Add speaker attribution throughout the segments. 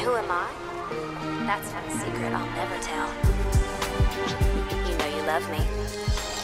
Speaker 1: who am I? That's not a secret I'll never tell. You know you love me.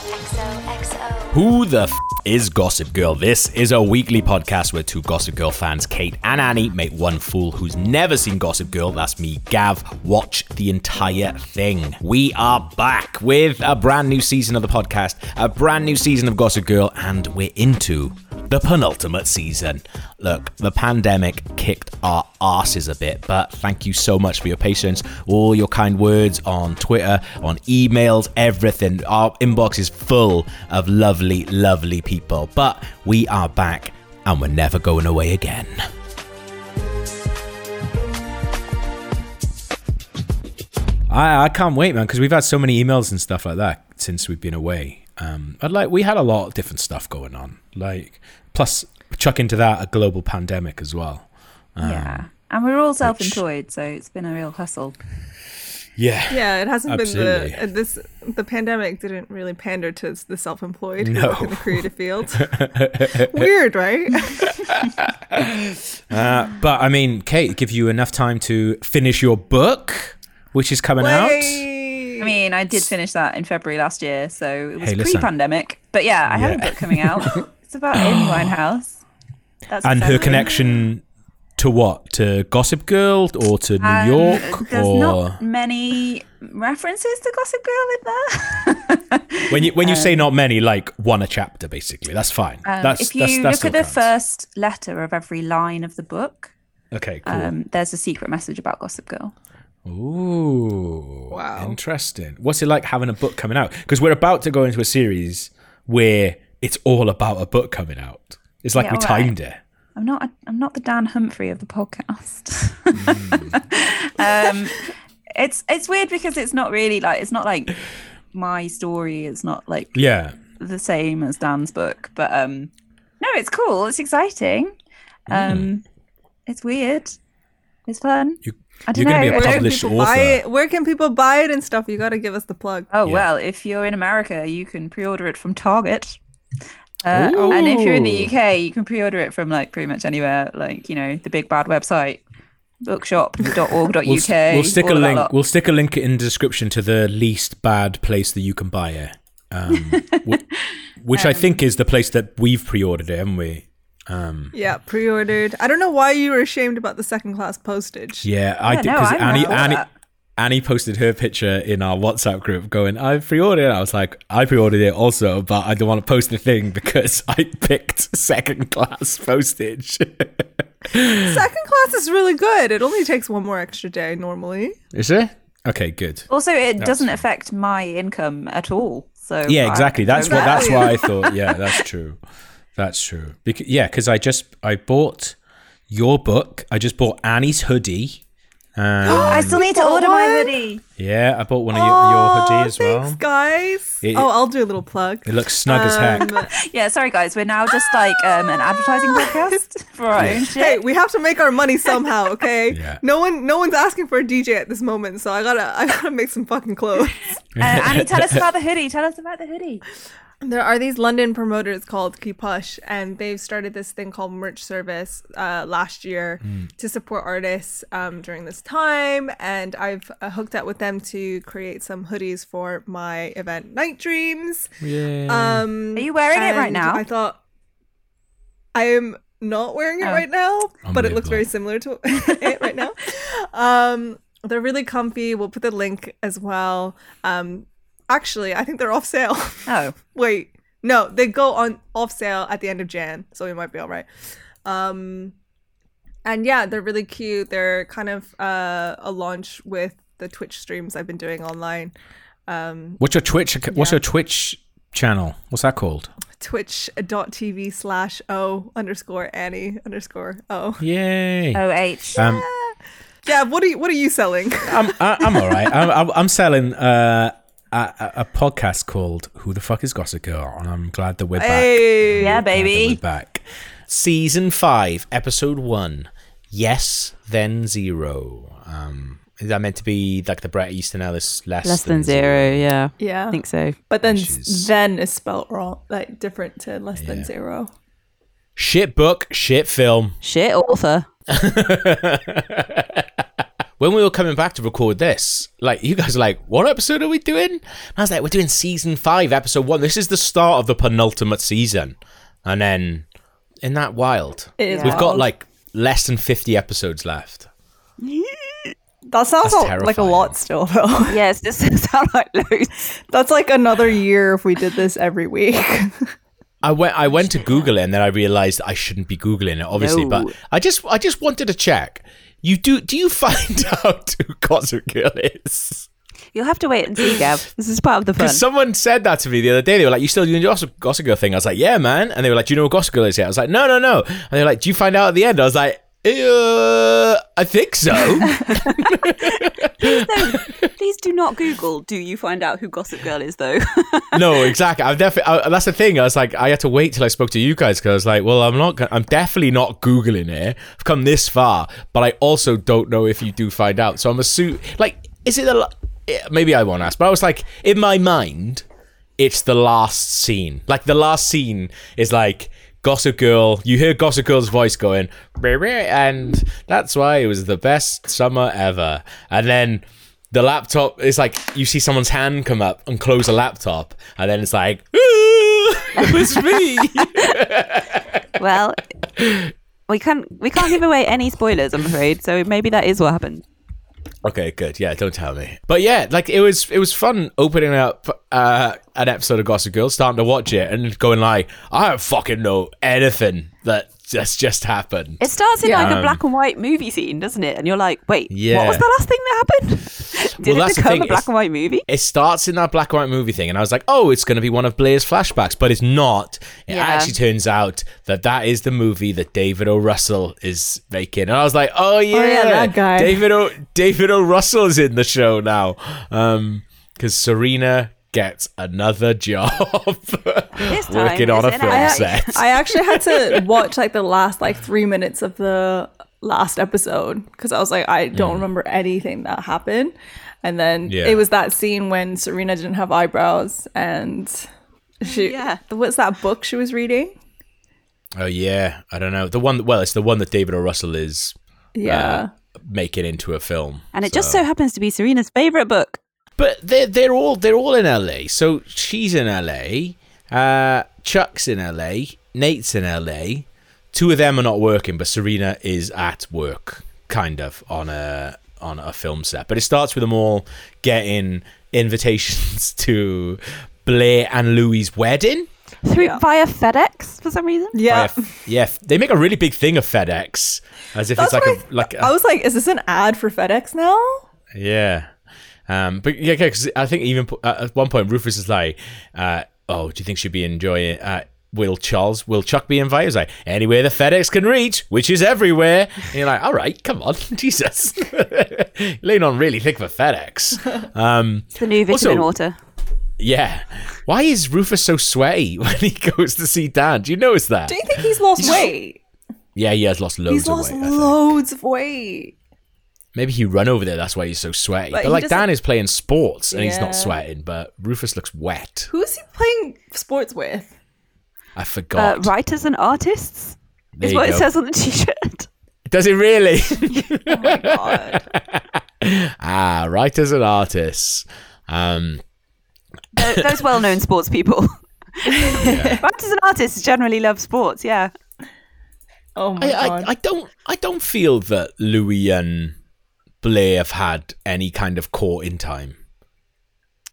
Speaker 1: XOXO.
Speaker 2: Who the f- is Gossip Girl? This is a weekly podcast where two Gossip Girl fans, Kate and Annie, make one fool who's never seen Gossip Girl, that's me, Gav, watch the entire thing. We are back with a brand new season of the podcast, a brand new season of Gossip Girl, and we're into the penultimate season. Look, the pandemic kicked our asses a bit, but thank you so much for your patience, all your kind words on Twitter, on emails, everything. Our inbox is full of lovely, lovely people, but we are back and we're never going away again. I, I can't wait, man, because we've had so many emails and stuff like that since we've been away. Um, and like we had a lot of different stuff going on, like plus chuck into that a global pandemic as well. Um,
Speaker 3: yeah. And we're all self employed, so it's been a real hustle.
Speaker 2: Yeah,
Speaker 4: Yeah, it hasn't
Speaker 2: Absolutely.
Speaker 4: been the uh, this the pandemic didn't really pander to the self-employed
Speaker 2: No.
Speaker 4: in the creative field. Weird, right?
Speaker 2: Uh, but I mean, Kate, give you enough time to finish your book, which is coming out.
Speaker 3: I mean, I did finish that in February last year, so it was
Speaker 2: Hey,
Speaker 3: pre-pandemic. But yeah, I have a book coming out. it's about Amy Winehouse. That's
Speaker 2: And her connection to what? To Gossip Girl or to New
Speaker 3: Um,
Speaker 2: York?
Speaker 3: There's
Speaker 2: or
Speaker 3: not many references to Gossip Girl in there.
Speaker 2: when you when you say not many, like one a chapter, basically. That's fine.
Speaker 3: Um,
Speaker 2: that's
Speaker 3: if you
Speaker 2: that's, that's
Speaker 3: look at
Speaker 2: still
Speaker 3: the
Speaker 2: counts.
Speaker 3: first letter of every line of the book,
Speaker 2: Okay, cool.
Speaker 3: um, there's a secret message about Gossip Girl.
Speaker 2: Ooh,
Speaker 4: Wow.
Speaker 2: interesting. What's it like having a book coming out? Because we're about to go into a series where it's all about a book coming out. It's like
Speaker 3: Yeah,
Speaker 2: we
Speaker 3: right.
Speaker 2: timed it.
Speaker 3: I'm not. I'm not the Dan Humphrey of the podcast.
Speaker 2: Mm.
Speaker 3: um, it's it's weird because it's not really like it's not like my story. It's not like
Speaker 2: Yeah,
Speaker 3: the same as Dan's book, but um, no, it's cool. It's exciting. Um, it's weird. It's fun.
Speaker 2: Mm. You- you're gonna be a
Speaker 4: Where can
Speaker 2: published
Speaker 4: people buy
Speaker 2: author.
Speaker 4: it? Where can people buy it and stuff? You got to give us the plug.
Speaker 3: Oh
Speaker 2: Yeah.
Speaker 3: well, if you're in America, you can pre-order it from Target. Uh, and if you're in the UK, you can pre-order it from like pretty much anywhere, like you know the big bad website, bookshop.org.uk.
Speaker 2: we'll, s- we'll stick a
Speaker 3: all of that
Speaker 2: link.
Speaker 3: lot.
Speaker 2: We'll stick a link in the description to the least bad place that you can buy it, um, wh- which I think is the place that we've pre-ordered it, haven't we? Um,
Speaker 4: Yeah, pre-ordered. I don't know why you were ashamed about the second class postage.
Speaker 2: yeah, I
Speaker 3: Yeah,
Speaker 2: did because
Speaker 3: I
Speaker 2: Annie Annie. Annie posted her picture in our WhatsApp group going, I pre-ordered it. I was like, I pre-ordered it also, but I don't want to post the thing because I picked second class postage.
Speaker 4: Second class is really good. It only takes one more extra day normally.
Speaker 2: Is it? Okay, good.
Speaker 3: Also, it doesn't affect my income at all. So
Speaker 2: Yeah, exactly. That's what. That's
Speaker 4: Exactly.
Speaker 2: why I thought. Yeah, that's true. That's true. Because, yeah, because I just I bought your book. I just bought Annie's hoodie. Um,
Speaker 3: I still need to
Speaker 4: Bought
Speaker 3: order my hoodie.
Speaker 2: yeah, I bought one of your, your hoodie as well.
Speaker 4: Thanks, guys.
Speaker 2: It-
Speaker 4: oh, I'll do a little plug.
Speaker 2: It looks snug as heck.
Speaker 4: Um,
Speaker 3: Yeah, sorry guys, we're now just like um, an advertising podcast for our own shit.
Speaker 4: hey, we have to make our money somehow, okay?
Speaker 2: Yeah.
Speaker 4: No one, no one's asking for a DJ at this moment, so I gotta, I gotta make some fucking clothes.
Speaker 3: Uh, Annie, tell us about the hoodie. Tell us about the hoodie.
Speaker 4: There are these London promoters called Kipush, and they've started this thing called Merch Service uh, last year to support artists um, during this time. And I've uh, hooked up with them to create some hoodies for my event, Night Dreams.
Speaker 2: Yeah.
Speaker 4: Um,
Speaker 3: Are you wearing it right now?
Speaker 4: I thought I am not wearing it
Speaker 3: Oh.
Speaker 4: right now, but it looks
Speaker 2: Unbelievable.
Speaker 4: very similar to it right now. Um, they're really comfy. We'll put the link as well. Um, actually, I think they're off sale.
Speaker 3: Oh,
Speaker 4: Wait, no, they go on off sale at the end of Jan, so we might be all right. Um, and yeah, they're really cute. They're kind of uh, a launch with the Twitch streams I've been doing online. Um,
Speaker 2: what's your Twitch? ac- What's
Speaker 4: yeah.
Speaker 2: your Twitch channel? What's that called?
Speaker 4: twitch.tv slash o underscore Annie underscore o.
Speaker 2: Yay.
Speaker 3: O H.
Speaker 2: Um,
Speaker 4: Yeah, what are you what are you selling?
Speaker 2: I'm I, I'm all right. I'm, I'm, I'm selling uh, a, a a podcast called "Who the Fuck Is Gossip Girl," and I'm glad that we're back.
Speaker 4: Hey,
Speaker 3: yeah, baby.
Speaker 2: we're back. Season five, episode one. Yes, then zero. Um, is that meant to be like the Bret Easton Ellis less,
Speaker 5: Less than zero, yeah.
Speaker 4: yeah,
Speaker 5: I think so.
Speaker 4: but then
Speaker 2: is-
Speaker 4: then is spelled wrong, like different to less
Speaker 2: Yeah.
Speaker 4: than zero.
Speaker 2: Shit book, shit film.
Speaker 5: Shit author.
Speaker 2: when we were coming back to record this, like you guys are like, what episode are we doing? And I was like, we're doing season five, episode one. This is the start of the penultimate season. And then, in that wild?
Speaker 4: It is
Speaker 2: We've got like less than 50 episodes left.
Speaker 4: That sounds a- like a lot still, though.
Speaker 5: Yes, this sound like loads.
Speaker 4: That's like another year if we did this every week.
Speaker 2: I went I went to Google it and then I realized I shouldn't be Googling it, obviously.
Speaker 5: No.
Speaker 2: But I just I just wanted to check. You do do you find out who Gossip Girl is?
Speaker 5: You'll have to wait and see, Gav. This is part of the fun.
Speaker 2: Someone said that to me the other day. They were like, "You still doing Gossip, Gossip Girl thing?" I was like, "Yeah, man." And they were like, "Do you know what Gossip Girl is yet?" I was like, "No, no, no." And they were like, "Do you find out at the end?" I was like, uh, "I think so."
Speaker 5: Not Google. Do you find out who Gossip Girl is, though?
Speaker 2: no, exactly. I've definitely. That's the thing. I was like, I had to wait till I spoke to you guys because I was like, well, I'm not. I'm definitely not googling it. I've come this far, but I also don't know if you do find out. So I'm assuming, like, is it a? Maybe I won't ask, but I was like, in my mind, it's the last scene. Like the last scene is like. Gossip Girl, you hear Gossip Girl's voice going, and that's why it was the best summer ever. And then the laptop is like you see someone's hand come up and close a laptop, and then it's like, it was me.
Speaker 5: well, we can't we can't give away any spoilers, I'm afraid. So maybe that is what happened.
Speaker 2: okay, good. Yeah, don't tell me. But yeah, like it was, it was fun opening up uh, an episode of Gossip Girl, starting to watch it, and going like, I don't fucking know anything that just just happened.
Speaker 5: It starts in
Speaker 4: Yeah.
Speaker 5: like a
Speaker 2: Um,
Speaker 5: black and white movie scene, doesn't it? And you're like, wait,
Speaker 2: Yeah.
Speaker 5: what was the last thing that happened? Did
Speaker 2: Well,
Speaker 5: it
Speaker 2: that's the
Speaker 5: become a black
Speaker 2: it's-
Speaker 5: and white movie?
Speaker 2: it starts in that black and white movie thing, and I was like, "Oh, it's going to be one of Blair's flashbacks," but it's not. It
Speaker 5: Yeah.
Speaker 2: actually turns out that that is the movie that David O. Russell is making, and I was like, "Oh yeah,
Speaker 4: yeah, that guy.
Speaker 2: David O. David O. Russell's in the show now." Um, because Serena gets another job
Speaker 5: This time
Speaker 2: working on a film
Speaker 5: LA.
Speaker 2: set.
Speaker 4: I actually had to watch like the last like three minutes of the last episode because I was like, I don't mm. remember anything that happened. And then
Speaker 2: Yeah.
Speaker 4: it was that scene when Serena didn't have eyebrows and she
Speaker 5: Yeah.
Speaker 4: what's that book she was reading?
Speaker 2: oh yeah, I don't know the one. Well, it's the one that David O. Russell is uh,
Speaker 4: Yeah.
Speaker 2: making into a film,
Speaker 5: And it just so happens to be Serena's favorite book.
Speaker 2: But they're they're all they're all in LA. So she's in LA. Uh, Chuck's in LA. Nate's in LA. Two of them are not working, but Serena is at work, kind of on a on a film set. But it starts with them all getting invitations to Blair and Louis' wedding.
Speaker 5: Through via FedEx for some reason.
Speaker 4: Yeah.
Speaker 2: Via- yeah, they make a really big thing of FedEx, as if
Speaker 4: That's
Speaker 2: it's like
Speaker 4: what
Speaker 2: a like. a-
Speaker 4: I was like, is this an ad for FedEx now?
Speaker 2: Yeah. Um, but yeah, because I think even uh, at one point Rufus is like, uh, "Oh, do you think she'd be enjoying? Uh, will Charles, will Chuck be invited?" He's like, "Anywhere the FedEx can reach, which is everywhere." And you're like, "All right, come on, Jesus, lean on really thick for FedEx." Um,
Speaker 5: It's the new vitamin
Speaker 2: Also-
Speaker 5: water.
Speaker 2: yeah. Why is Rufus so sweaty when he goes to see Dan? Do you notice that?
Speaker 4: Do you think he's lost weight?
Speaker 2: Yeah, he has lost loads
Speaker 4: He's
Speaker 2: of
Speaker 4: lost
Speaker 2: weight.
Speaker 4: Loads of weight.
Speaker 2: Maybe he run over there. That's why he's so sweaty.
Speaker 4: But
Speaker 2: But,
Speaker 4: he
Speaker 2: like
Speaker 4: doesn't-
Speaker 2: Dan is playing sports and he's
Speaker 4: Yeah.
Speaker 2: not sweating, but Rufus looks wet.
Speaker 4: Who is he playing sports with?
Speaker 2: I
Speaker 5: Uh,
Speaker 2: forgot.
Speaker 5: writers and artists
Speaker 2: There
Speaker 5: is
Speaker 2: you
Speaker 5: what it
Speaker 2: go.
Speaker 5: says on the t-shirt.
Speaker 2: Does it really?
Speaker 4: Oh my god.
Speaker 2: ah, writers and artists. Um,
Speaker 5: Tho- Those well-known sports people. Writers and artists generally love sports. Yeah.
Speaker 4: Oh my
Speaker 2: I,
Speaker 4: god.
Speaker 2: I, I don't I don't feel that Louis and Blair have had any kind of court in time.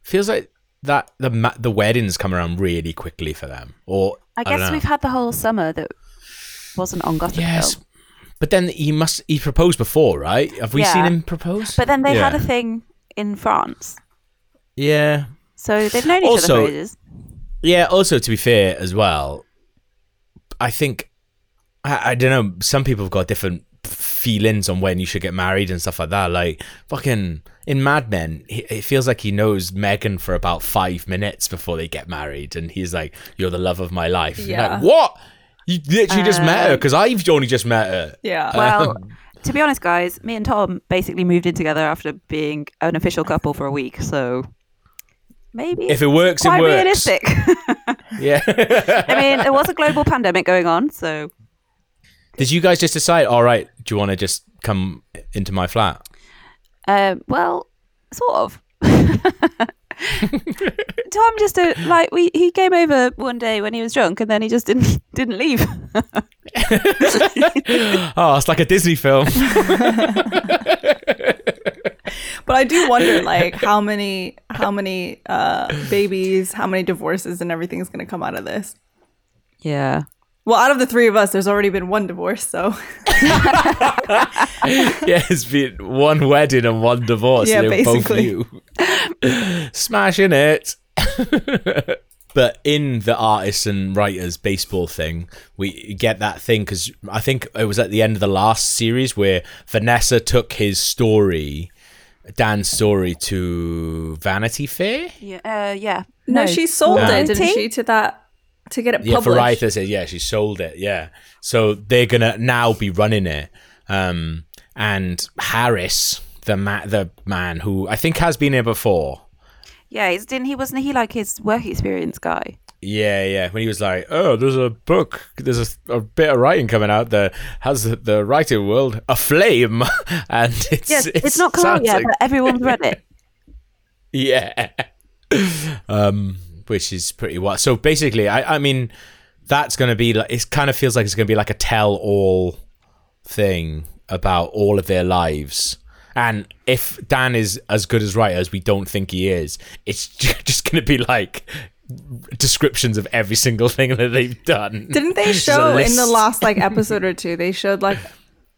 Speaker 2: Feels like that the ma- the weddings come around really quickly for them. Or
Speaker 5: I guess
Speaker 2: know.
Speaker 5: we've had the whole summer that wasn't on Gossip
Speaker 2: yes.
Speaker 5: Girl.
Speaker 2: But then he must he proposed before, right? Have we
Speaker 5: Yeah.
Speaker 2: seen him propose?
Speaker 5: But then they had
Speaker 2: Yeah.
Speaker 5: a thing in France.
Speaker 2: Yeah.
Speaker 5: So they've known each
Speaker 2: Also-
Speaker 5: other for ages.
Speaker 2: Yeah, also to be fair as well, I think I, I don't know, some people have got different feelings on when you should get married and stuff like that. Like fucking in Mad Men, he, it feels like he knows Megan for about five minutes before they get married, and he's like, "You're the love of my life." You're
Speaker 4: Yeah.
Speaker 2: like, what? You literally just met her um, because I've only just met her.
Speaker 4: yeah.
Speaker 5: Um, well, to be honest, guys, me and Tom basically moved in together after being an official couple for a week. So maybe
Speaker 2: If it works, it
Speaker 5: quite
Speaker 2: works.
Speaker 5: realistic.
Speaker 2: Yeah.
Speaker 5: I mean, there was a global pandemic going on, so
Speaker 2: Did you guys just decide? All right, do you want to just come into my flat?
Speaker 5: Um, well, sort of. Tom just uh, like we he came over one day when he was drunk and then he just didn't didn't leave.
Speaker 2: oh, it's like a Disney film.
Speaker 4: But I do wonder, like, how many, how many uh, babies, how many divorces, and everything is going to come out of this.
Speaker 5: yeah.
Speaker 4: Well, out of the three of us, there's already been one divorce, so
Speaker 2: yeah, it's been one wedding and one divorce.
Speaker 4: Yeah,
Speaker 2: They're both
Speaker 4: basically.
Speaker 2: Smashing it. but in the artists and writers baseball thing, we get that thing because I think it was at the end of the last series where Vanessa took his story, Dan's story, to Vanity Fair.
Speaker 5: Yeah. Uh, yeah.
Speaker 4: no, she sold
Speaker 2: No.
Speaker 4: it, didn't she, to that to get it
Speaker 2: Yeah,
Speaker 4: published?
Speaker 2: Variety said, yeah, she sold it. Yeah. So they're going to now be running it. Um, and Harris, the, ma- the man who I think has been here before.
Speaker 5: Yeah. He's, didn't he? Wasn't he like his work experience guy?
Speaker 2: Yeah, yeah. When he was like, "Oh, there's a book, there's a, a bit of writing coming out that has the, the writing world aflame," and it's
Speaker 5: Yes. It's, not come out yet,
Speaker 2: like-
Speaker 5: but everyone's read it.
Speaker 2: yeah, um, which is pretty wild. So basically, I, I mean, that's going to be like it. Kind of feels like it's going to be like a tell-all thing about all of their lives. And if Dan is as good as writer as we don't think he is, it's just going to be like descriptions of every single thing that they've done.
Speaker 4: Didn't they show in the last like episode or two? They showed like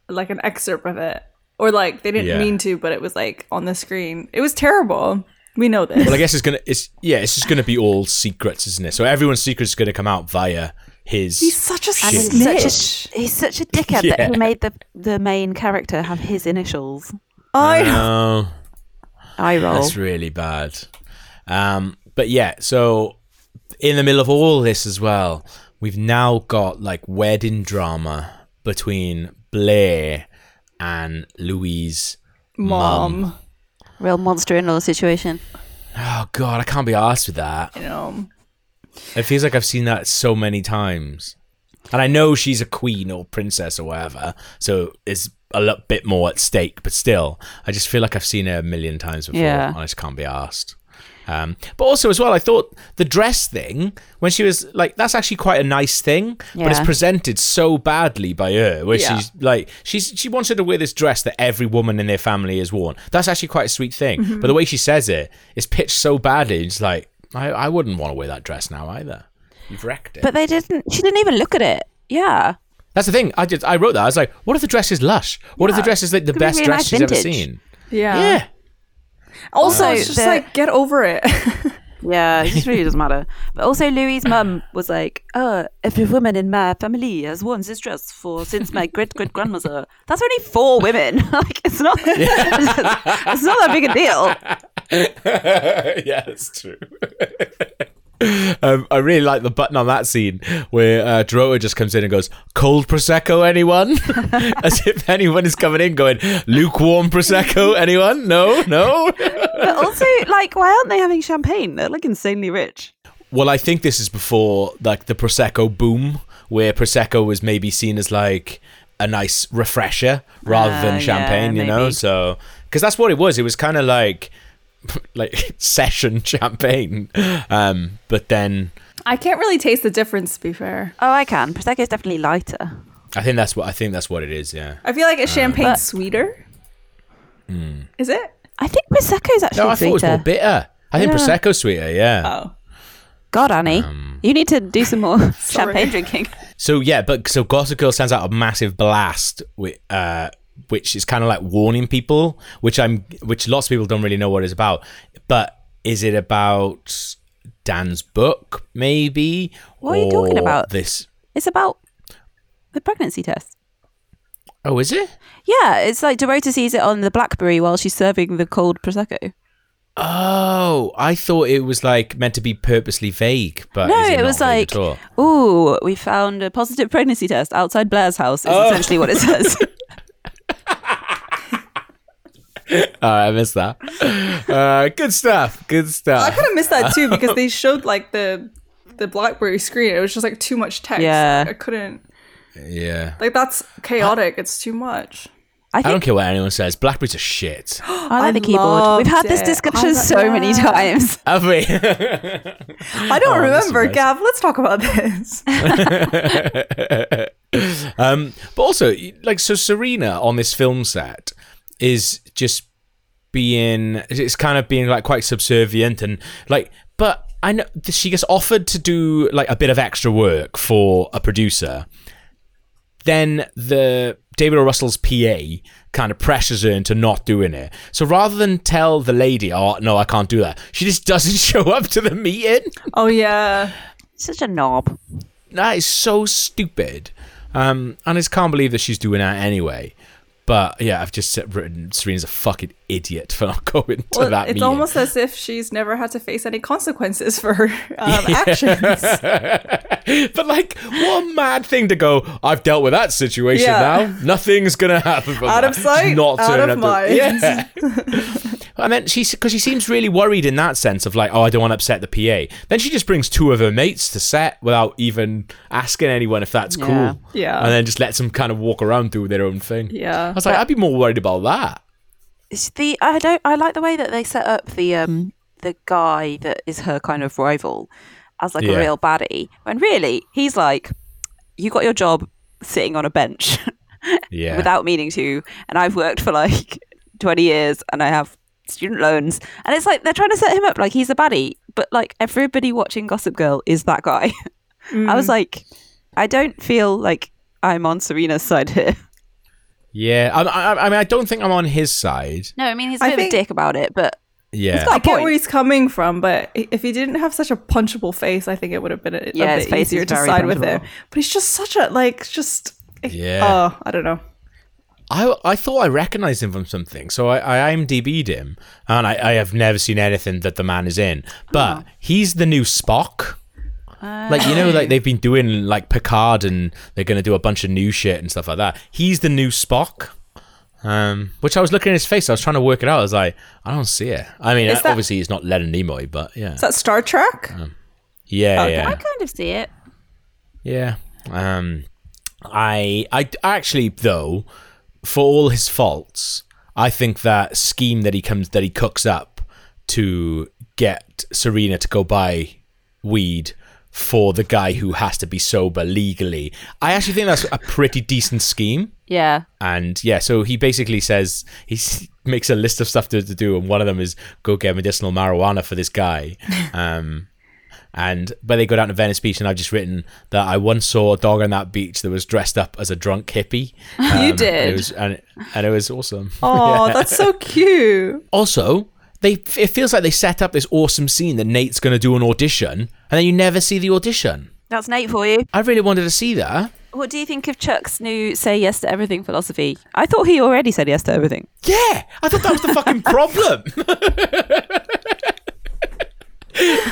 Speaker 4: like an excerpt of it, or like they didn't
Speaker 2: Yeah.
Speaker 4: mean to, but it was like on the screen. It was terrible. We know this.
Speaker 2: Well, I guess it's gonna. It's yeah. It's just gonna be all secrets, isn't it? So everyone's secrets is gonna come out via his.
Speaker 4: He's such a
Speaker 2: Shit.
Speaker 5: he's such
Speaker 4: snitch.
Speaker 5: a he's such a dickhead
Speaker 2: Yeah.
Speaker 5: that he made the the main character have his initials.
Speaker 4: I know.
Speaker 5: I roll.
Speaker 2: that's really bad. Um, but yeah. So in the middle of all this as well, we've now got like wedding drama between Blair and Louise.
Speaker 4: Mom.
Speaker 5: Real monster in law situation.
Speaker 2: Oh God, I can't be asked with that.
Speaker 4: You know.
Speaker 2: It feels like I've seen that so many times. And I know she's a queen or princess or whatever, so it's a lot bit more at stake, but still, I just feel like I've seen her a million times before.
Speaker 5: Yeah.
Speaker 2: And I just can't be asked. Um, but also, as well, I thought the dress thing, when she was like, that's actually quite a nice thing, but it's presented so badly by her, where
Speaker 4: Yeah.
Speaker 2: she's like, she's she wants her to wear this dress that every woman in their family has worn. That's actually quite a sweet thing.
Speaker 5: Mm-hmm.
Speaker 2: But the way she says it is pitched so badly. It's like, I, I wouldn't want to wear that dress now either. You've wrecked it.
Speaker 5: But they didn't. She didn't even look at it. Yeah.
Speaker 2: That's the thing. I did. I wrote that. I was like, "What if the dress is lush? What if the dress is like the
Speaker 5: Could be
Speaker 2: best
Speaker 5: really
Speaker 2: dress
Speaker 5: nice
Speaker 2: she's ever seen?"
Speaker 4: Yeah.
Speaker 2: Yeah.
Speaker 4: Also,
Speaker 5: Also,
Speaker 4: it's just
Speaker 5: the-
Speaker 4: like get over it.
Speaker 5: Yeah, it just really doesn't matter. But also, Louis' mum was like, "Oh, every woman in my family has worn this dress for since my great great grandmother." That's only four women. like, it's not. it's not that big a deal.
Speaker 2: yeah, it's true. Um, I really like the button on that scene where uh, Dorota just comes in and goes, "Cold prosecco, anyone?" As if anyone is coming in going, "Lukewarm prosecco, anyone?" No, no.
Speaker 5: But also, like, why aren't they having champagne? They're like insanely rich.
Speaker 2: Well, I think this is before like the prosecco boom, where prosecco was maybe seen as like a nice refresher rather
Speaker 5: Ah,
Speaker 2: than
Speaker 5: yeah,
Speaker 2: champagne, you know. So because that's what it was. It was kind of like like session champagne, um, but then
Speaker 4: I can't really taste the difference. To be fair,
Speaker 5: Oh, I can. Prosecco is definitely lighter.
Speaker 2: I think that's what I think that's what it is. Yeah.
Speaker 4: I feel like a champagne's
Speaker 5: But-
Speaker 4: sweeter. Is it?
Speaker 5: I think prosecco is actually
Speaker 2: No, I thought it was more bitter. I think
Speaker 5: Yeah.
Speaker 2: prosecco's sweeter. Yeah.
Speaker 4: Oh,
Speaker 5: God, Annie,
Speaker 2: Um,
Speaker 5: you need to do some more champagne drinking.
Speaker 2: So yeah, but so Gossip Girl sends out a massive blast, with, uh, which is kind of like warning people, which I'm, which lots of people don't really know what it's about. But is it about Dan's book, maybe?
Speaker 5: What are you talking about?
Speaker 2: This?
Speaker 5: It's about the pregnancy test.
Speaker 2: Oh, is it?
Speaker 5: Yeah, it's like Dorota sees it on the BlackBerry while she's serving the cold prosecco.
Speaker 2: Oh, I thought it was like meant to be purposely vague, but
Speaker 5: No, it
Speaker 2: not
Speaker 5: was like, "Ooh, we found a positive pregnancy test outside Blair's house." Is
Speaker 2: Oh.
Speaker 5: essentially what it says.
Speaker 2: Oh, I missed that. Uh, good stuff. Good stuff.
Speaker 4: I kind of missed that too because they showed like the the BlackBerry screen. It was just like too much text.
Speaker 5: Yeah.
Speaker 4: I couldn't.
Speaker 2: Yeah.
Speaker 4: Like that's chaotic. It's too much.
Speaker 5: I think,
Speaker 2: I don't care what anyone says. Blackberries are shit.
Speaker 5: I like
Speaker 4: I
Speaker 5: the keyboard. We've had this discussion
Speaker 4: I
Speaker 5: so many times.
Speaker 2: Have we?
Speaker 4: I don't
Speaker 2: Oh,
Speaker 4: remember,
Speaker 2: nice.
Speaker 4: Gav. Let's talk about this.
Speaker 2: um, but also, like, so Serena on this film set is just being, it's kind of being like quite subservient and like, but I know she gets offered to do like a bit of extra work for a producer. Then the David O. Russell's PA kind of pressures her into not doing it. So rather than tell the lady, "Oh no, I can't do that," she just doesn't show up to the meeting.
Speaker 4: oh yeah.
Speaker 5: Such a knob.
Speaker 2: That is so stupid. Um, and I just can't believe that she's doing that anyway. But yeah, I've just written Serena's a fucking idiot for not going to
Speaker 4: Well,
Speaker 2: that
Speaker 4: it's
Speaker 2: meeting.
Speaker 4: almost as if she's never had to face any consequences for her um, actions.
Speaker 2: but like, what a mad thing to go. I've dealt with that situation
Speaker 4: Yeah.
Speaker 2: now. Nothing's gonna happen.
Speaker 4: Out
Speaker 2: that."
Speaker 4: of sight,
Speaker 2: She's not
Speaker 4: out of mind.
Speaker 2: Yeah. and then she's because she seems really worried in that sense of like, oh, I don't want to upset the PA. Then she just brings two of her mates to set without even asking anyone if that's
Speaker 5: Yeah.
Speaker 2: cool.
Speaker 4: Yeah.
Speaker 2: And then just lets them kind of walk around do their own thing.
Speaker 4: Yeah.
Speaker 2: I was like, I'd be more worried about that.
Speaker 5: It's the I don't I like the way that they set up the um the guy that is her kind of rival as like
Speaker 2: Yeah.
Speaker 5: a real baddie when really he's like you got your job sitting on a bench
Speaker 2: Yeah.
Speaker 5: without meaning to and I've worked for like 20 years and I have student loans and it's like they're trying to set him up like he's a baddie but like everybody watching Gossip Girl is that guy I was like I don't feel like I'm on Serena's side here
Speaker 2: yeah. I, I, I mean, I don't think I'm on his side.
Speaker 5: no I mean he's a
Speaker 4: I
Speaker 5: bit of a dick about it but
Speaker 2: Yeah.
Speaker 4: I get
Speaker 5: point.
Speaker 4: where he's coming from, but if he didn't have such a punchable face, I think it would have been a,
Speaker 5: Yeah,
Speaker 4: a
Speaker 5: his
Speaker 4: bit
Speaker 5: face
Speaker 4: easier to
Speaker 5: very
Speaker 4: side with him.
Speaker 5: punchable.
Speaker 4: But he's just such a like, just eh,
Speaker 2: Yeah.
Speaker 4: Oh, I don't know.
Speaker 2: I I thought I recognized him from something, so I, I IMDb'd him, and I, I have never seen anything that the man is in. But uh-huh. he's the new Spock. Like you know, like they've been doing like Picard, and they're gonna do a bunch of new shit and stuff like that. He's the new Spock. Um, which I was looking at his face, I was trying to work it out. I was like, I don't see it. I mean,
Speaker 4: that-
Speaker 2: obviously he's not Leonard Nimoy, but yeah,
Speaker 4: Is that Star Trek?
Speaker 2: yeah,
Speaker 4: Okay.
Speaker 2: yeah.
Speaker 5: I kind of see it
Speaker 2: Yeah. Um I I actually though for all his faults, I think that scheme that he comes that he cooks up to get Serena to go buy weed for the guy who has to be sober legally. I actually think that's a pretty decent scheme.
Speaker 5: yeah
Speaker 2: And yeah, so he basically says he makes a list of stuff to, to do, and one of them is go get medicinal marijuana for this guy. Um, and but they go down to Venice Beach, and I've just written that I once saw a dog on that beach that was dressed up as a drunk hippie. Um, and it
Speaker 4: did?
Speaker 2: was, and, and it was awesome.
Speaker 4: Oh, that's so cute.
Speaker 2: Also, they it feels like they set up this awesome scene that Nate's going to do an audition, and then you never see the audition.
Speaker 5: That's Nate for you.
Speaker 2: I really wanted to see that.
Speaker 5: What do you think of Chuck's new say yes to everything philosophy? I thought he already said yes to everything.
Speaker 2: Yeah, I thought that was the fucking problem.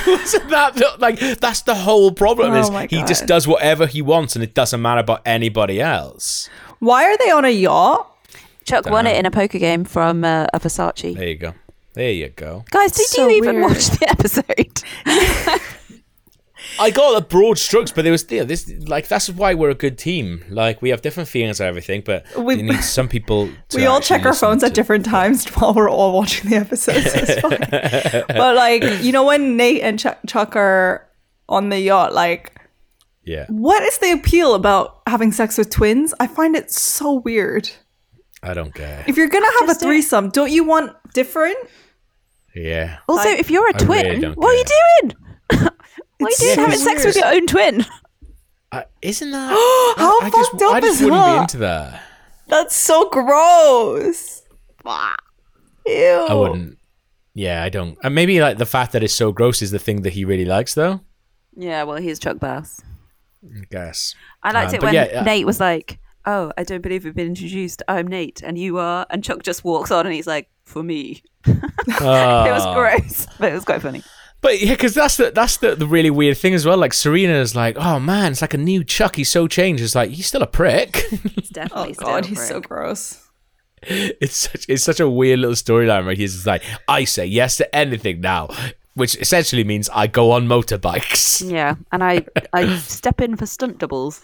Speaker 2: Wasn't that the- like that's the whole problem?
Speaker 4: Oh
Speaker 2: is
Speaker 4: my
Speaker 2: he just does whatever he wants and it doesn't matter about anybody else.
Speaker 4: Why are they on a yacht?
Speaker 5: Chuck won it in a poker game from uh, a Versace.
Speaker 2: There you go. There you go.
Speaker 5: Guys, did
Speaker 4: So
Speaker 5: you even
Speaker 4: weird.
Speaker 5: watch the episode?
Speaker 2: I got the broad strokes, but there was yeah, this like that's why we're a good team. Like we have different feelings and everything, but
Speaker 4: We-
Speaker 2: we need some people. To
Speaker 4: we all check our
Speaker 2: listen
Speaker 4: phones at different times while we're all watching the episodes. so but like, you know, when Nate and Chuck, Chuck are on the yacht, like,
Speaker 2: Yeah,
Speaker 4: what is the appeal about having sex with twins? I find it so weird.
Speaker 2: I don't care.
Speaker 4: If you're gonna have a
Speaker 5: Just don't-
Speaker 4: threesome, don't you want different?
Speaker 2: Yeah,
Speaker 5: Also,
Speaker 4: Like-
Speaker 5: if you're a twin,
Speaker 2: don't
Speaker 5: what are you doing? what are you doing having sex with your own twin?
Speaker 2: uh, isn't that?
Speaker 4: How
Speaker 2: I just,
Speaker 4: fucked up
Speaker 2: I just
Speaker 4: is
Speaker 2: wouldn't
Speaker 4: that?
Speaker 2: be into that.
Speaker 4: That's so gross. Ew.
Speaker 2: I wouldn't. Yeah, I don't. And maybe like the fact that it's so gross is the thing that he really likes, though.
Speaker 5: Yeah, well, he's Chuck Bass.
Speaker 2: I guess.
Speaker 5: I liked
Speaker 2: Um,
Speaker 5: it when
Speaker 2: yeah, uh,
Speaker 5: Nate was like, "Oh, I don't believe we've been introduced. I'm Nate, and you are." And Chuck just walks on, and he's like, "For me." It was
Speaker 2: Ah.
Speaker 5: gross, but it was quite funny.
Speaker 2: But yeah, because that's the that's the, the really weird thing as well. Like Serena's like, oh man, it's like a new Chuck. He's so changed. It's like he's still a prick.
Speaker 5: It's
Speaker 4: Oh
Speaker 5: definitely. still
Speaker 4: god,
Speaker 5: a
Speaker 4: he's so gross.
Speaker 2: it's such it's such a weird little storyline. Right? He's just like, I say yes to anything now, which essentially means I go on motorbikes.
Speaker 5: Yeah, and I I step in for stunt doubles.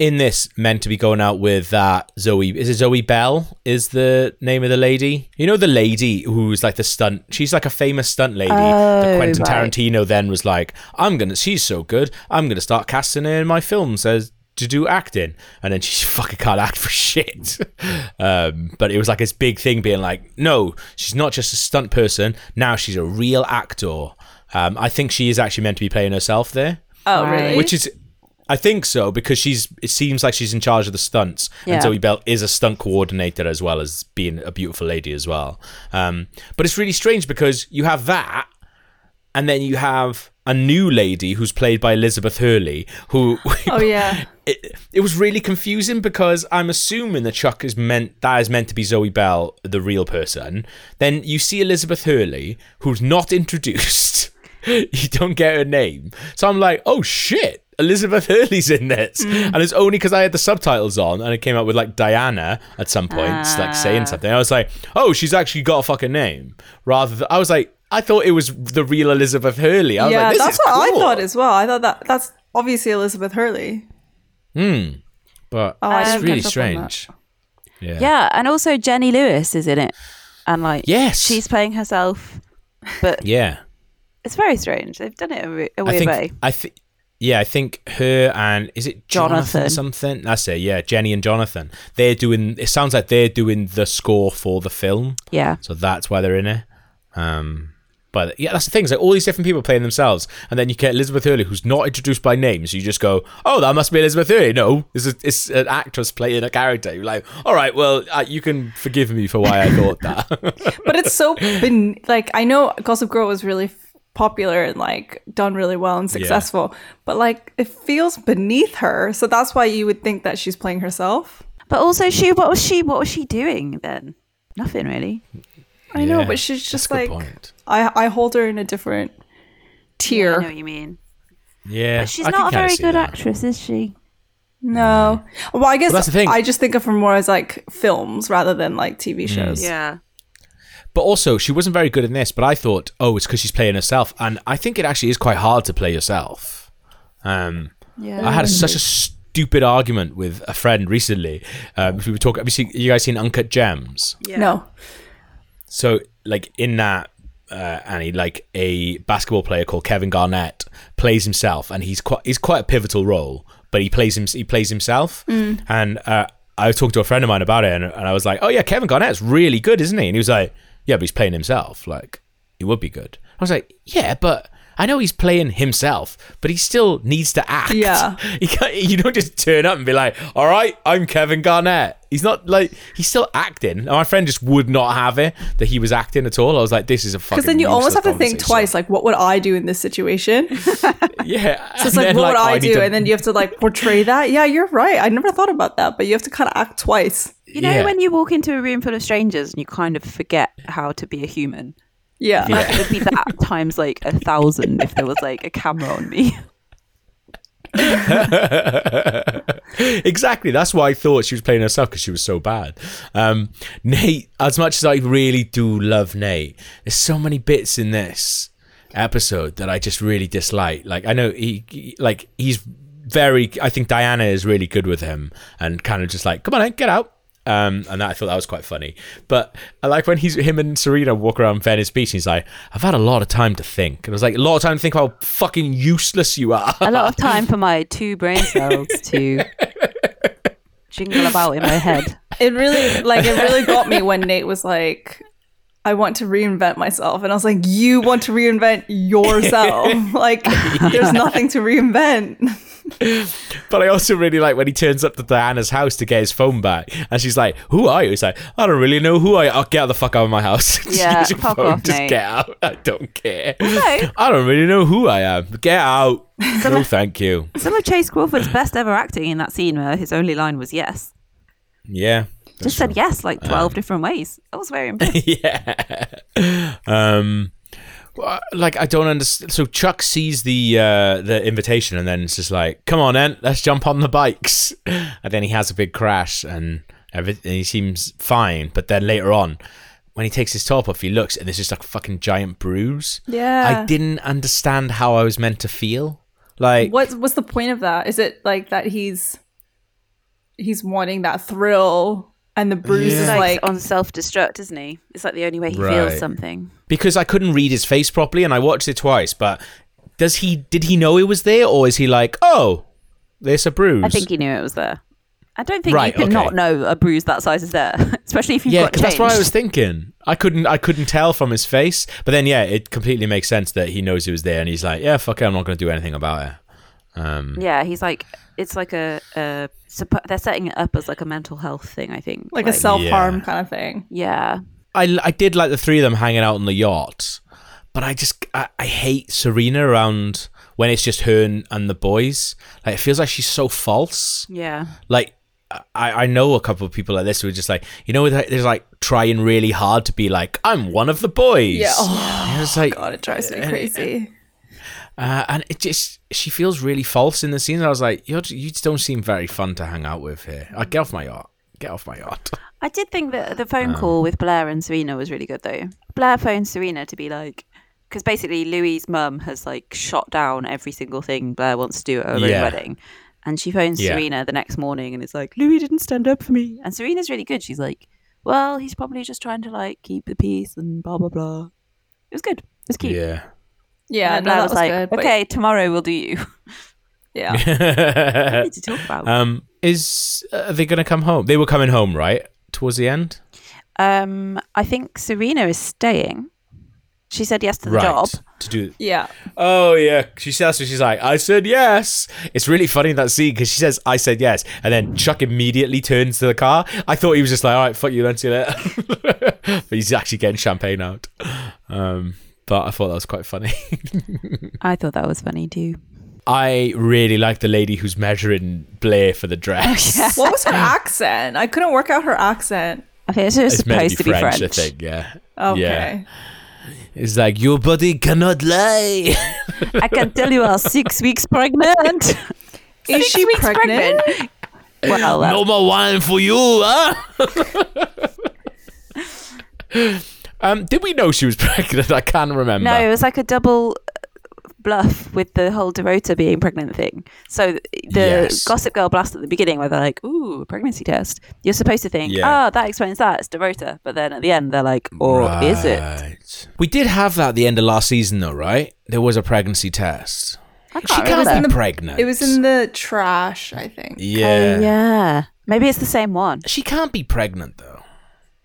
Speaker 2: In this meant to be going out with that Zoe. Is it Zoe Bell? Is the name of the lady? You know the lady who's like the stunt. She's like a famous stunt lady. that
Speaker 5: Oh,
Speaker 2: Quentin
Speaker 5: right.
Speaker 2: Tarantino then was like, I'm gonna. She's so good. I'm gonna start casting her in my films as to do acting. And then she fucking can't act for shit. um, but it was like this big thing, being like, no, she's not just a stunt person. Now she's a real actor. Um, I think she is actually meant to be playing herself there
Speaker 4: Oh, really?
Speaker 2: which is I think so because she's it seems like she's in charge of the stunts
Speaker 5: Yeah.
Speaker 2: and Zoe Bell is a stunt coordinator as well as being a beautiful lady as well. Um, but it's really strange because you have that and then you have a new lady who's played by Elizabeth Hurley who
Speaker 4: oh yeah.
Speaker 2: it, it was really confusing because I'm assuming that Chuck is meant that is meant to be Zoe Bell, the real person. Then you see Elizabeth Hurley, who's not introduced. you don't get her name, so I'm like, oh shit, Elizabeth Hurley's in this, and it's only because I had the subtitles on and it came out with like Diana at some point, like saying something. I was like, oh, she's actually got a fucking name. Rather, than, I was like. I thought it was the real Elizabeth Hurley. I was
Speaker 4: yeah,
Speaker 2: like, this
Speaker 4: that's
Speaker 2: is
Speaker 4: what I thought as well. I thought that that's obviously Elizabeth Hurley. Hmm.
Speaker 2: But
Speaker 4: Oh,
Speaker 2: it's really
Speaker 4: pick up on that.
Speaker 2: strange. Yeah.
Speaker 5: Yeah, and also Jenny Lewis is in it, and like
Speaker 2: Yes.
Speaker 5: she's playing herself, but
Speaker 2: Yeah.
Speaker 5: it's very strange. They've done it a, we- a
Speaker 2: I
Speaker 5: weird
Speaker 2: think
Speaker 5: way.
Speaker 2: I think yeah, I think her and is it Jonathan,
Speaker 5: Jonathan.
Speaker 2: something? That's it. Yeah, Jenny and Jonathan. They're doing. It sounds like they're doing the score for the film,
Speaker 5: Yeah,
Speaker 2: so that's why they're in it. Um, but yeah, that's the thing. It's like all these different people playing themselves, and then you get Elizabeth Hurley, who's not introduced by name. So you just go, "Oh, that must be Elizabeth Hurley." No, it's, a, it's an actress playing a character. You're like, "All right, well, uh, you can forgive me for why I thought that."
Speaker 4: But it's so been like I know Gossip Girl was really popular and like done really well and successful, but like it feels beneath her. So that's why you would think that she's playing herself.
Speaker 5: but also she, what was she? What was she doing then? Nothing really.
Speaker 4: I know, but she's just like. I I hold her in a different tier.
Speaker 5: I know what you mean.
Speaker 2: Yeah,
Speaker 5: But she's
Speaker 2: I
Speaker 5: not a very good
Speaker 2: that.
Speaker 5: actress, is she?
Speaker 4: No. Well, I guess
Speaker 2: Well, that's the thing.
Speaker 4: I just think of her more as like films rather than like
Speaker 2: Mm.
Speaker 4: TV shows.
Speaker 5: Yeah.
Speaker 2: But also, she wasn't very good in this. But I thought, oh, it's because she's playing herself, and I think it actually is quite hard to play yourself. Um,
Speaker 5: Yeah.
Speaker 2: I had such a stupid argument with a friend recently. Um, we were talking. Have you, seen, you guys seen Uncut Gems? Yeah.
Speaker 4: No.
Speaker 2: So, like in that, uh, Annie, like a basketball player called Kevin Garnett plays himself, and he's quite he's quite a pivotal role, but he plays him he plays himself. And uh, I talked to a friend of mine about it, and, and I was like, "Oh yeah, Kevin Garnett's really good, isn't he?" And he was like, "Yeah, but he's playing himself. Like, he would be good." I was like, "Yeah, but." I know he's playing himself, but he still needs to act.
Speaker 4: Yeah.
Speaker 2: You, can't, you don't just turn up and be like, all right, I'm Kevin Garnett. He's not like, he's still acting. And my friend just would not have it that he was acting at all. I was like, this is a fucking
Speaker 4: Because then you almost have to think twice, like, what would I do in this situation?
Speaker 2: Yeah.
Speaker 4: So it's like, what would oh, I, do? And then you have to like portray that. Yeah, you're right. I never thought about that, but you have to kind of act twice.
Speaker 5: You know
Speaker 2: Yeah.
Speaker 5: when you walk into a room full of strangers and you kind of forget how to be a human.
Speaker 4: Yeah.
Speaker 5: Like it would be that times like a thousand if there was like a camera on me.
Speaker 2: exactly. That's why I thought she was playing herself because she was so bad. Um, Nate, as much as I really do love Nate, there's so many bits in this episode that I just really dislike. Like I know he, he- like he's very. I think Diana is really good with him and kind of just like, come on, then, get out. Um, and that, I thought that was quite funny. But I like when he's him and Serena walk around Venice Beach. And he's like, "I've had a lot of time to think." And I was like, "A lot of time to think how fucking useless you are."
Speaker 5: a lot of time for my two brain cells to jingle about in my head.
Speaker 4: It really, like, it really got me when Nate was like, I want to reinvent myself. And I was like, you want to reinvent yourself. like, there's nothing to reinvent.
Speaker 2: But I also really like when he turns up to Diana's house to get his phone back, and she's like, "Who are you?" He's like, "I don't really know who I. I'll get the fuck out of my house. Just
Speaker 5: Yeah,
Speaker 2: use your phone.
Speaker 5: off,
Speaker 2: Just
Speaker 5: Nate.
Speaker 2: get out. I don't care.
Speaker 5: No.
Speaker 2: I don't really know who I am. Get out. no, thank you.
Speaker 5: Some of Chace Crawford's best ever acting in that scene where his only line was yes.
Speaker 2: Yeah,
Speaker 5: Just said yes like 12 different ways. I was very impressed.
Speaker 2: yeah. Um, like I don't understand. So Chuck sees the uh, the invitation, and then it's just like, "Come on, then, let's jump on the bikes." And then he has a big crash, and everything. He seems fine, but then later on, when he takes his top off, he looks, and there's just like a fucking giant bruise.
Speaker 4: Yeah.
Speaker 2: I didn't understand how I was meant to feel. Like,
Speaker 4: What's, what's the point of that? Is it like that he's he's wanting that thrill, and the bruise
Speaker 2: Yeah.
Speaker 4: is
Speaker 5: like,
Speaker 4: like,
Speaker 5: on self destruct, isn't he? It's like the only way he
Speaker 2: Right.
Speaker 5: feels something.
Speaker 2: because I couldn't read his face properly, and I watched it twice. But does he? Did he know it was there, or is he like, oh, there's a bruise?
Speaker 5: I think he knew it was there. I don't think
Speaker 2: Right,
Speaker 5: you can
Speaker 2: okay.
Speaker 5: not know a bruise that size is there, especially if you've got.
Speaker 2: yeah,
Speaker 5: got
Speaker 2: 'cause that's what I was thinking. I couldn't, I couldn't tell from his face. But then, yeah, it completely makes sense that he knows it was there, and he's like, yeah, fuck it, I'm not going to do anything about it. Um,
Speaker 5: Yeah, he's like, it's like a, a suppo- they're setting it up as like a mental health thing. I think,
Speaker 4: like a self harm
Speaker 2: Yeah.
Speaker 4: kind of thing.
Speaker 5: Yeah,
Speaker 2: I, I did like the three of them hanging out on the yacht, but I just I, I hate Serena around when it's just her and, and the boys. Like it feels like she's so false.
Speaker 5: yeah.
Speaker 2: Like I, I know a couple of people like this who are just like you know they're they're, like trying really hard to be like I'm one of the boys.
Speaker 4: Yeah. Oh,
Speaker 2: And it's oh, like
Speaker 4: God, it drives me eh, eh, eh. crazy.
Speaker 2: Uh, and it just she feels really false in the scenes. I was like you you don't seem very fun to hang out with here. I get off my yacht. Get off my yacht.
Speaker 5: I did think that the
Speaker 2: Um,
Speaker 5: phone call with Blair and Serena was really good though. Blair phoned Serena to be like, because basically Louis' mum has like shot down every single thing Blair wants to do at her
Speaker 2: Yeah.
Speaker 5: wedding. And she phones
Speaker 2: Yeah.
Speaker 5: Serena the next morning and is like, Louis didn't stand up for me. And Serena's really good. She's like, well, he's probably just trying to like keep the peace and blah, blah, blah. It was good. It was cute.
Speaker 2: Yeah.
Speaker 4: Yeah,
Speaker 5: and
Speaker 4: no,
Speaker 5: Blair
Speaker 4: that
Speaker 5: was,
Speaker 4: was
Speaker 5: like,
Speaker 4: good, but-
Speaker 5: okay, tomorrow we'll do you.
Speaker 4: Yeah.
Speaker 5: Need to talk about.
Speaker 2: um, is uh, are they going to come home? They were coming home, right? Towards the end.
Speaker 5: Um, I think Serena is staying. She said yes to the
Speaker 2: right.
Speaker 5: job.
Speaker 2: To do.
Speaker 4: Yeah.
Speaker 2: Oh yeah, she says. So she's like, I said yes. It's really funny that scene because she says, I said yes, and then Chuck immediately turns to the car. I thought he was just like, all right, fuck you, then see you later. but he's actually getting champagne out. Um, but I thought that was quite funny.
Speaker 5: I thought that was funny too.
Speaker 2: I really like the lady who's measuring Blair for the dress.
Speaker 4: What was her accent? I couldn't work out her accent.
Speaker 5: I think it's just
Speaker 2: It's meant
Speaker 5: supposed to be French.
Speaker 2: I think. Yeah.
Speaker 4: Okay.
Speaker 2: Yeah. It's like your body cannot lie.
Speaker 5: I can tell you are six weeks pregnant.
Speaker 4: Is
Speaker 5: Six
Speaker 4: she
Speaker 5: weeks
Speaker 4: pregnant?
Speaker 5: Well, uh,
Speaker 2: no more wine for you, huh? Um, did we know she was pregnant? I can't remember.
Speaker 5: no, it was like a double bluff with the whole Dorota being pregnant thing. So the
Speaker 2: Yes.
Speaker 5: Gossip Girl blast at the beginning, where they're like, "Ooh, pregnancy test." You're supposed to think,
Speaker 2: Yeah.
Speaker 5: "Oh, that explains that. It's Dorota," but then at the end, they're like, "Or is it?"
Speaker 2: We did have that at the end of last season, though, right? There was a pregnancy test.
Speaker 5: I
Speaker 2: She
Speaker 5: can't
Speaker 2: can't
Speaker 5: remember.
Speaker 2: be pregnant.
Speaker 4: It was in the trash, I think.
Speaker 2: yeah.
Speaker 5: Oh, yeah. Maybe it's the same one.
Speaker 2: She can't be pregnant though,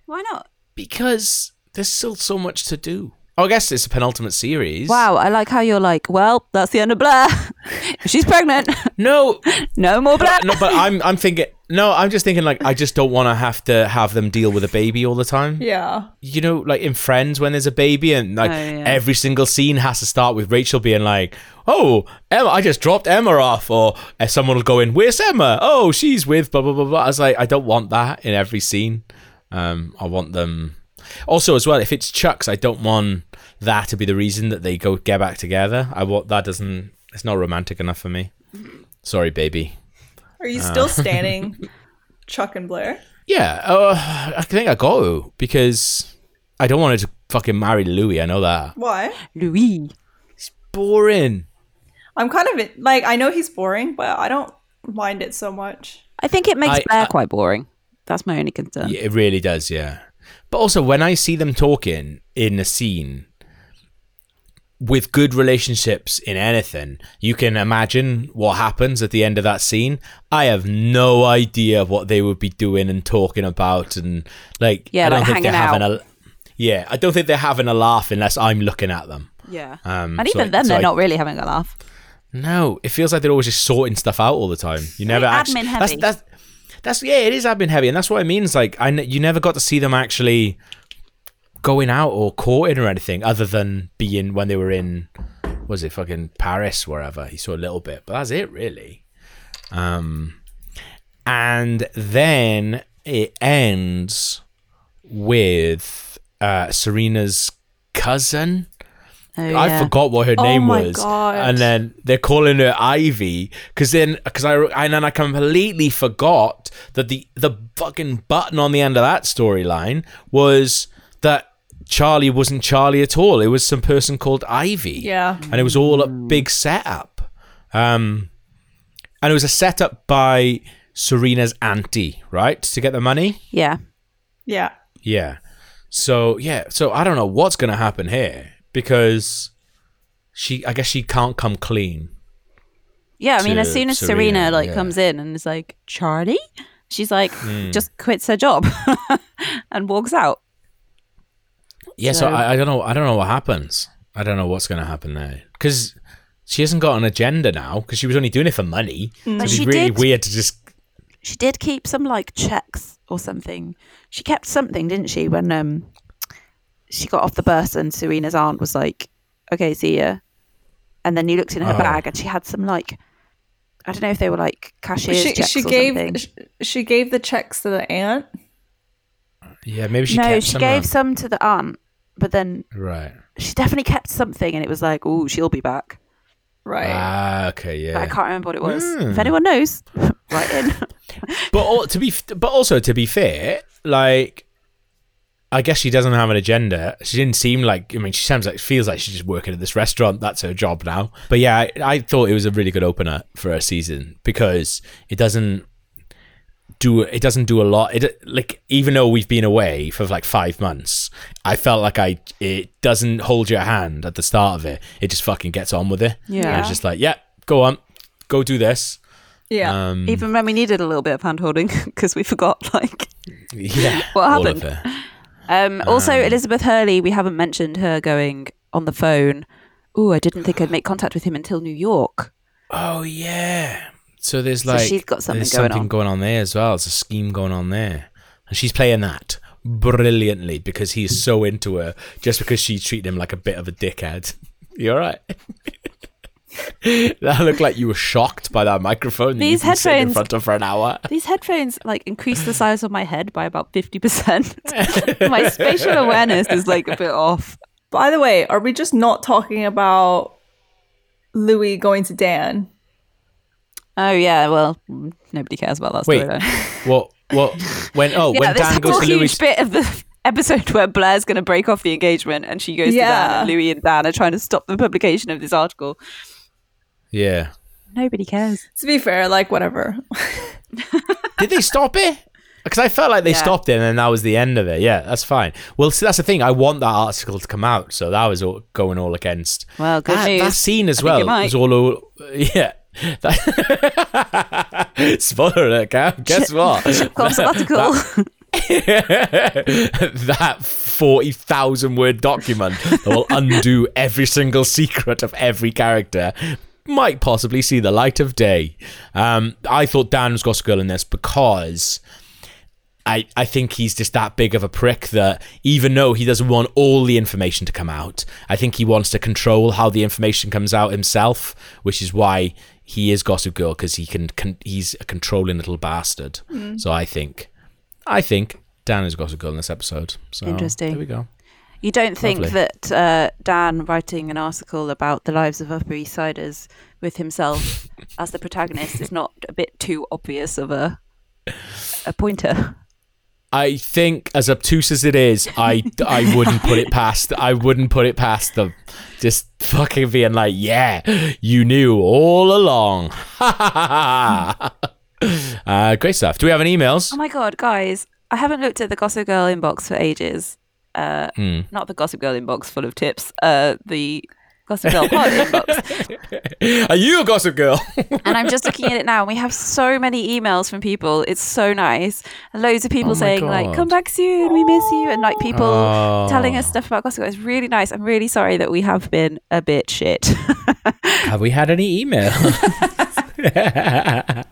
Speaker 5: Why not?
Speaker 2: because there's still so much to do. Oh, I guess it's a penultimate series.
Speaker 5: Wow, I like how you're like, well, that's the end of Blair. She's pregnant.
Speaker 2: No,
Speaker 5: no more Blair.
Speaker 2: no, but I'm I'm thinking. No, I'm just thinking like I just don't want to have to have them deal with a baby all the time.
Speaker 4: Yeah.
Speaker 2: you know, like in Friends when there's a baby and like
Speaker 5: Oh, yeah.
Speaker 2: every single scene has to start with Rachel being like, "Oh, Emma, I just dropped Emma off," or uh, someone will go in, "Where's Emma?" Oh, she's with blah blah blah blah. I was like, I don't want that in every scene. Um, I want them. Also, as well, if it's Chuck's, I don't want that to be the reason that they go get back together. I want that doesn't. It's not romantic enough for me. Sorry, baby.
Speaker 4: Are you still standing Chuck and Blair?
Speaker 2: Yeah, uh, I think I got to because I don't want her to fucking marry Louis. I know that.
Speaker 4: Why?
Speaker 5: Louis.
Speaker 2: He's boring.
Speaker 4: I'm kind of like I know he's boring, but I don't mind it so much.
Speaker 5: I think it makes
Speaker 2: I-
Speaker 5: Blair
Speaker 2: I-
Speaker 5: quite boring. That's my only concern.
Speaker 2: Yeah, it really does, yeah. But also, when I see them talking in a scene with good relationships in anything, you can imagine what happens at the end of that scene. I have no idea what they would be doing and talking about, and like,
Speaker 5: Yeah,
Speaker 2: I don't
Speaker 5: like
Speaker 2: think they're having a. Yeah, I don't think they're having a laugh unless I'm looking at them.
Speaker 5: Yeah.
Speaker 2: Um,
Speaker 5: and
Speaker 2: so
Speaker 5: even
Speaker 2: I-
Speaker 5: then,
Speaker 2: so
Speaker 5: they're
Speaker 2: I-
Speaker 5: not really having a laugh.
Speaker 2: No, it feels like they're always just sorting stuff out all the time. You never actually.
Speaker 5: admin heavy.
Speaker 2: that's that's yeah, it is admin heavy, and that's what it means. Like I, you never got to see them actually going out or courting or anything, other than being when they were in, was it fucking Paris, wherever. He saw a little bit, but that's it really. Um, and then it ends with uh Serena's cousin.
Speaker 5: Oh,
Speaker 2: I forgot what her
Speaker 4: Oh
Speaker 2: name
Speaker 4: my
Speaker 2: was,
Speaker 4: God.
Speaker 2: and then they're calling her Ivy because then because I and then I completely forgot that the the fucking button on the end of that storyline was that Charlie wasn't Charlie at all. It was some person called Ivy.
Speaker 4: Yeah.
Speaker 2: and it was all a big setup. Um, and it was a setup by Serena's auntie, right, to get the money.
Speaker 5: Yeah.
Speaker 4: Yeah.
Speaker 2: Yeah. So yeah, so I don't know what's gonna happen here because she, I guess she can't come clean.
Speaker 5: Yeah, I mean, as soon as
Speaker 2: Serena,
Speaker 5: Serena, like
Speaker 2: yeah.
Speaker 5: comes in and is like, Charlie? She's like,
Speaker 2: Hmm.
Speaker 5: just quits her job and walks out.
Speaker 2: Yeah, so,
Speaker 5: So-
Speaker 2: I, I don't know. I don't know what happens. I don't know what's gonna happen there because she hasn't got an agenda now because she was only doing it for money. So it'd be really
Speaker 5: did-
Speaker 2: weird to just.
Speaker 5: She did keep some like checks or something. She kept something, didn't she, when um she got off the bus and Serena's aunt was like, Okay, see ya. And then you looked in her
Speaker 2: Oh.
Speaker 5: bag and she had some like I don't know if they were like cashier's
Speaker 4: She
Speaker 5: checks
Speaker 4: she
Speaker 5: or
Speaker 4: gave
Speaker 5: something.
Speaker 4: sh- she gave the checks to the aunt.
Speaker 2: Yeah, maybe she
Speaker 5: no,
Speaker 2: kept
Speaker 5: she
Speaker 2: some
Speaker 5: gave
Speaker 2: of
Speaker 5: some to the aunt, but then
Speaker 2: Right.
Speaker 5: she definitely kept something and it was like, oh, she'll be back.
Speaker 4: Right.
Speaker 2: Ah, okay, yeah.
Speaker 5: But I can't remember what it was.
Speaker 2: Hmm.
Speaker 5: If anyone knows, write in.
Speaker 2: But al- to be, but also to be fair, like, I guess she doesn't have an agenda. She didn't seem like. I mean, she sounds like feels like she's just working at this restaurant. That's her job now. But yeah, I, I thought it was a really good opener for a season because it doesn't do it doesn't do a lot. It like even though we've been away for like five months, I felt like I it doesn't hold your hand at the start of it. It just fucking gets on with it.
Speaker 5: Yeah.
Speaker 2: And it's just like, yeah, go on, go do this.
Speaker 4: yeah.
Speaker 2: Um,
Speaker 5: Even when we needed a little bit of hand holding because we forgot, like.
Speaker 2: yeah,
Speaker 5: What happened?
Speaker 2: It.
Speaker 5: Um, also, Elizabeth Hurley, we haven't mentioned her going on the phone. Oh, I didn't think I'd make contact with him until New York.
Speaker 2: Oh yeah. So there's
Speaker 5: So
Speaker 2: like
Speaker 5: she's got something going
Speaker 2: something
Speaker 5: on.
Speaker 2: going on there as well. There's a scheme going on there, and she's playing that brilliantly because he's so into her. Just because she treated him like a bit of a dickhead. You all right? that looked like you were shocked by that microphone. that
Speaker 5: These
Speaker 2: you've been in front of for an hour.
Speaker 5: These headphones like increase the size of my head by about 50%. my spatial awareness is like a bit off.
Speaker 4: By the way, are we just not talking about Louis going to Dan?
Speaker 5: Oh, yeah, well, nobody cares about that
Speaker 2: Wait,
Speaker 5: storyline.
Speaker 2: what? What? When? Oh,
Speaker 5: Yeah,
Speaker 2: when
Speaker 5: this
Speaker 2: Dan goes to
Speaker 5: huge
Speaker 2: Louis.
Speaker 5: bit of the episode where Blair's going to break off the engagement and she goes to Dan and Louis and Dan are trying to stop the publication of this article.
Speaker 2: Yeah.
Speaker 5: Nobody cares.
Speaker 4: To be fair, like whatever.
Speaker 2: Did they stop it? Because I felt like they
Speaker 5: Yeah.
Speaker 2: stopped it, and then that was the end of it. Yeah, that's fine. Well, see, that's the thing. I want that article to come out, so that was all, going all against.
Speaker 5: Well, good
Speaker 2: that,
Speaker 5: news.
Speaker 2: that scene as
Speaker 5: I
Speaker 2: well was all. o- Yeah. That- Spoiler alert, Guess what?
Speaker 5: Course article.
Speaker 2: that 40,000 word document that will undo every single secret of every character might possibly see the light of day. Um, I thought Dan was Gossip Girl in this because I, I think he's just that big of a prick that even though he doesn't want all the information to come out, I think he wants to control how the information comes out himself, which is why he is Gossip Girl because he can, can he's a controlling little bastard. So I think I think Dan is Gossip Girl in this episode. So
Speaker 5: Interesting.
Speaker 2: There we go.
Speaker 5: You don't think
Speaker 2: Lovely.
Speaker 5: that uh, Dan writing an article about the lives of Upper East Siders with himself as the protagonist is not a bit too obvious of a a pointer?
Speaker 2: I think, as obtuse as it is, I, I wouldn't put it past. I wouldn't put it past them. Just fucking being like, yeah, you knew all along. uh, great stuff. Do we have any emails?
Speaker 5: Oh my god, guys! I haven't looked at the Gossip Girl inbox for ages. Uh,
Speaker 2: Hmm.
Speaker 5: Not the Gossip Girl inbox full of tips. Uh, the Gossip Girl pod inbox.
Speaker 2: Are you a Gossip Girl?
Speaker 5: And I'm just looking at it now. and We have so many emails from people. It's so nice. And loads of people
Speaker 2: Oh
Speaker 5: saying like, "Come back soon, we miss you," and like people
Speaker 2: Oh.
Speaker 5: telling us stuff about Gossip Girl. It's really nice. I'm really sorry that we have been a bit shit.
Speaker 2: have we had any email?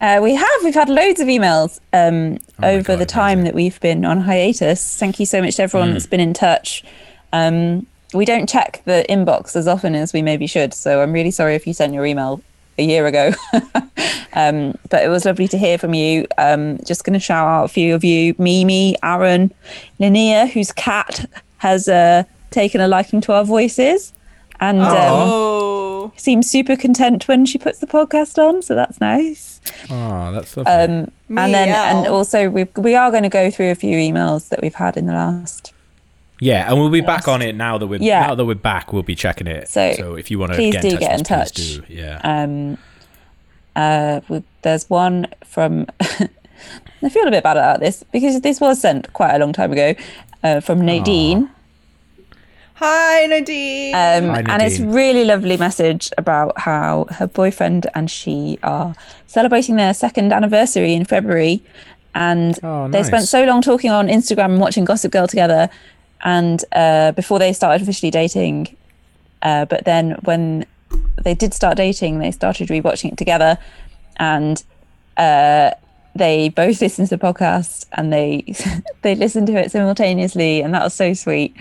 Speaker 3: Uh, we have. We've had loads of emails um,
Speaker 2: my
Speaker 3: over
Speaker 2: God,
Speaker 3: the time that we've been on hiatus. Thank you so much to everyone that's been in touch. Um, we don't check the inbox as often as we maybe should, so I'm really sorry if you sent your email a year ago. um, but it was lovely to hear from you. Um, just going to shout out a few of you: Mimi, Aaron, Linnea, whose cat has uh, taken a liking to our voices, and um, Seems super content when she puts the podcast on. So that's nice.
Speaker 2: oh, that's lovely.
Speaker 3: Um, and then, and also, we we are going to go through a few emails that we've had in the last.
Speaker 2: yeah, and we'll be back on it now that we're
Speaker 3: Yeah.
Speaker 2: now that we're back. We'll be checking it.
Speaker 3: So,
Speaker 2: So, if you want to
Speaker 3: please
Speaker 2: get
Speaker 3: do
Speaker 2: in touch,
Speaker 3: get in
Speaker 2: us,
Speaker 3: touch.
Speaker 2: please do. Yeah.
Speaker 3: Um, Uh, with, there's one from. I feel a bit bad about this because this was sent quite a long time ago uh, from Nadine.
Speaker 4: Hi, Nadine.
Speaker 3: Um,
Speaker 2: Hi,
Speaker 3: and it's really lovely message about how her boyfriend and she are celebrating their second anniversary in February, and
Speaker 2: Oh,
Speaker 3: they spent so long talking on Instagram and watching Gossip Girl together, and uh, before they started officially dating, uh, but then when they did start dating, they started rewatching it together, and uh, they both listened to the podcast and they they listened to it simultaneously, and that was so sweet.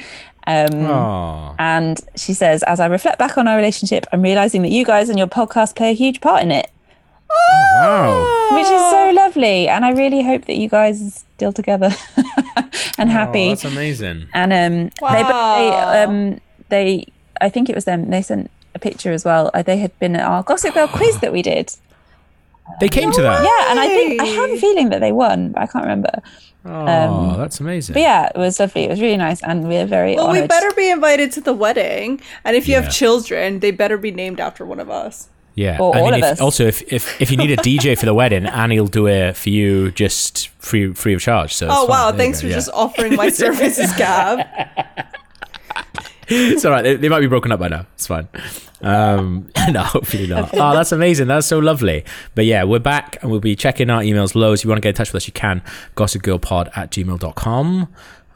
Speaker 3: Um, and she says, as I reflect back on our relationship, I'm realizing that you guys and your podcast play a huge part in it,
Speaker 2: Wow.
Speaker 3: which is so lovely. And I really hope that you guys are still together and
Speaker 2: Oh,
Speaker 3: happy.
Speaker 2: that's amazing.
Speaker 3: and um, they, they, um, they, I think it was them. They sent a picture as well. Uh, They had been at our Gossip Girl quiz that we did.
Speaker 2: They came to that.
Speaker 3: Yeah, and I think I have a feeling that they won, but I can't remember.
Speaker 2: Oh, um, that's amazing.
Speaker 3: But yeah, it was lovely. It was really nice, and we're very
Speaker 4: well,
Speaker 3: honored.
Speaker 4: we better be invited to the wedding, and if you
Speaker 2: Yeah.
Speaker 4: have children, they better be named after one of us.
Speaker 2: Yeah.
Speaker 3: Or
Speaker 2: I
Speaker 3: all
Speaker 2: mean,
Speaker 3: of
Speaker 2: if,
Speaker 3: us.
Speaker 2: Also, if, if if you need a DJ for the wedding, Annie'll do it for you just free free of charge. So
Speaker 4: Oh wow!
Speaker 2: There
Speaker 4: Thanks for
Speaker 2: yeah.
Speaker 4: just offering my services, Gab.
Speaker 2: It's all right. They, they might be broken up by now. It's fine. Um, no, hopefully not. Oh, that's amazing. That's so lovely. But yeah, we're back and we'll be checking our emails loads. If you want to get in touch with us, you can. gossipgirlpod at gmail.com.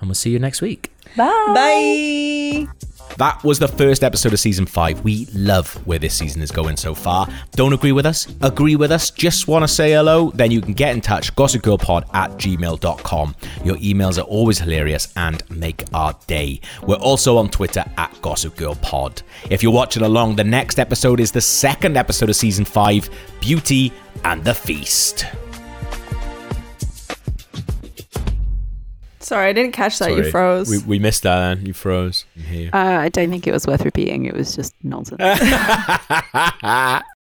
Speaker 2: And we'll see you next week.
Speaker 3: Bye.
Speaker 4: Bye.
Speaker 2: That was the first episode of season five. We love where this season is going so far. Don't agree with us? Agree with us? Just want to say hello? Then you can get in touch, gossipgirlpod at gmail.com. Your emails are always hilarious and make our day. We're also on Twitter at gossipgirlpod. If you're watching along, the next episode is the second episode of season five Beauty and the Feast.
Speaker 4: Sorry, I didn't catch that. You froze.
Speaker 2: We, we missed that. You froze. Here.
Speaker 5: Uh, I don't think it was worth repeating. It was just nonsense.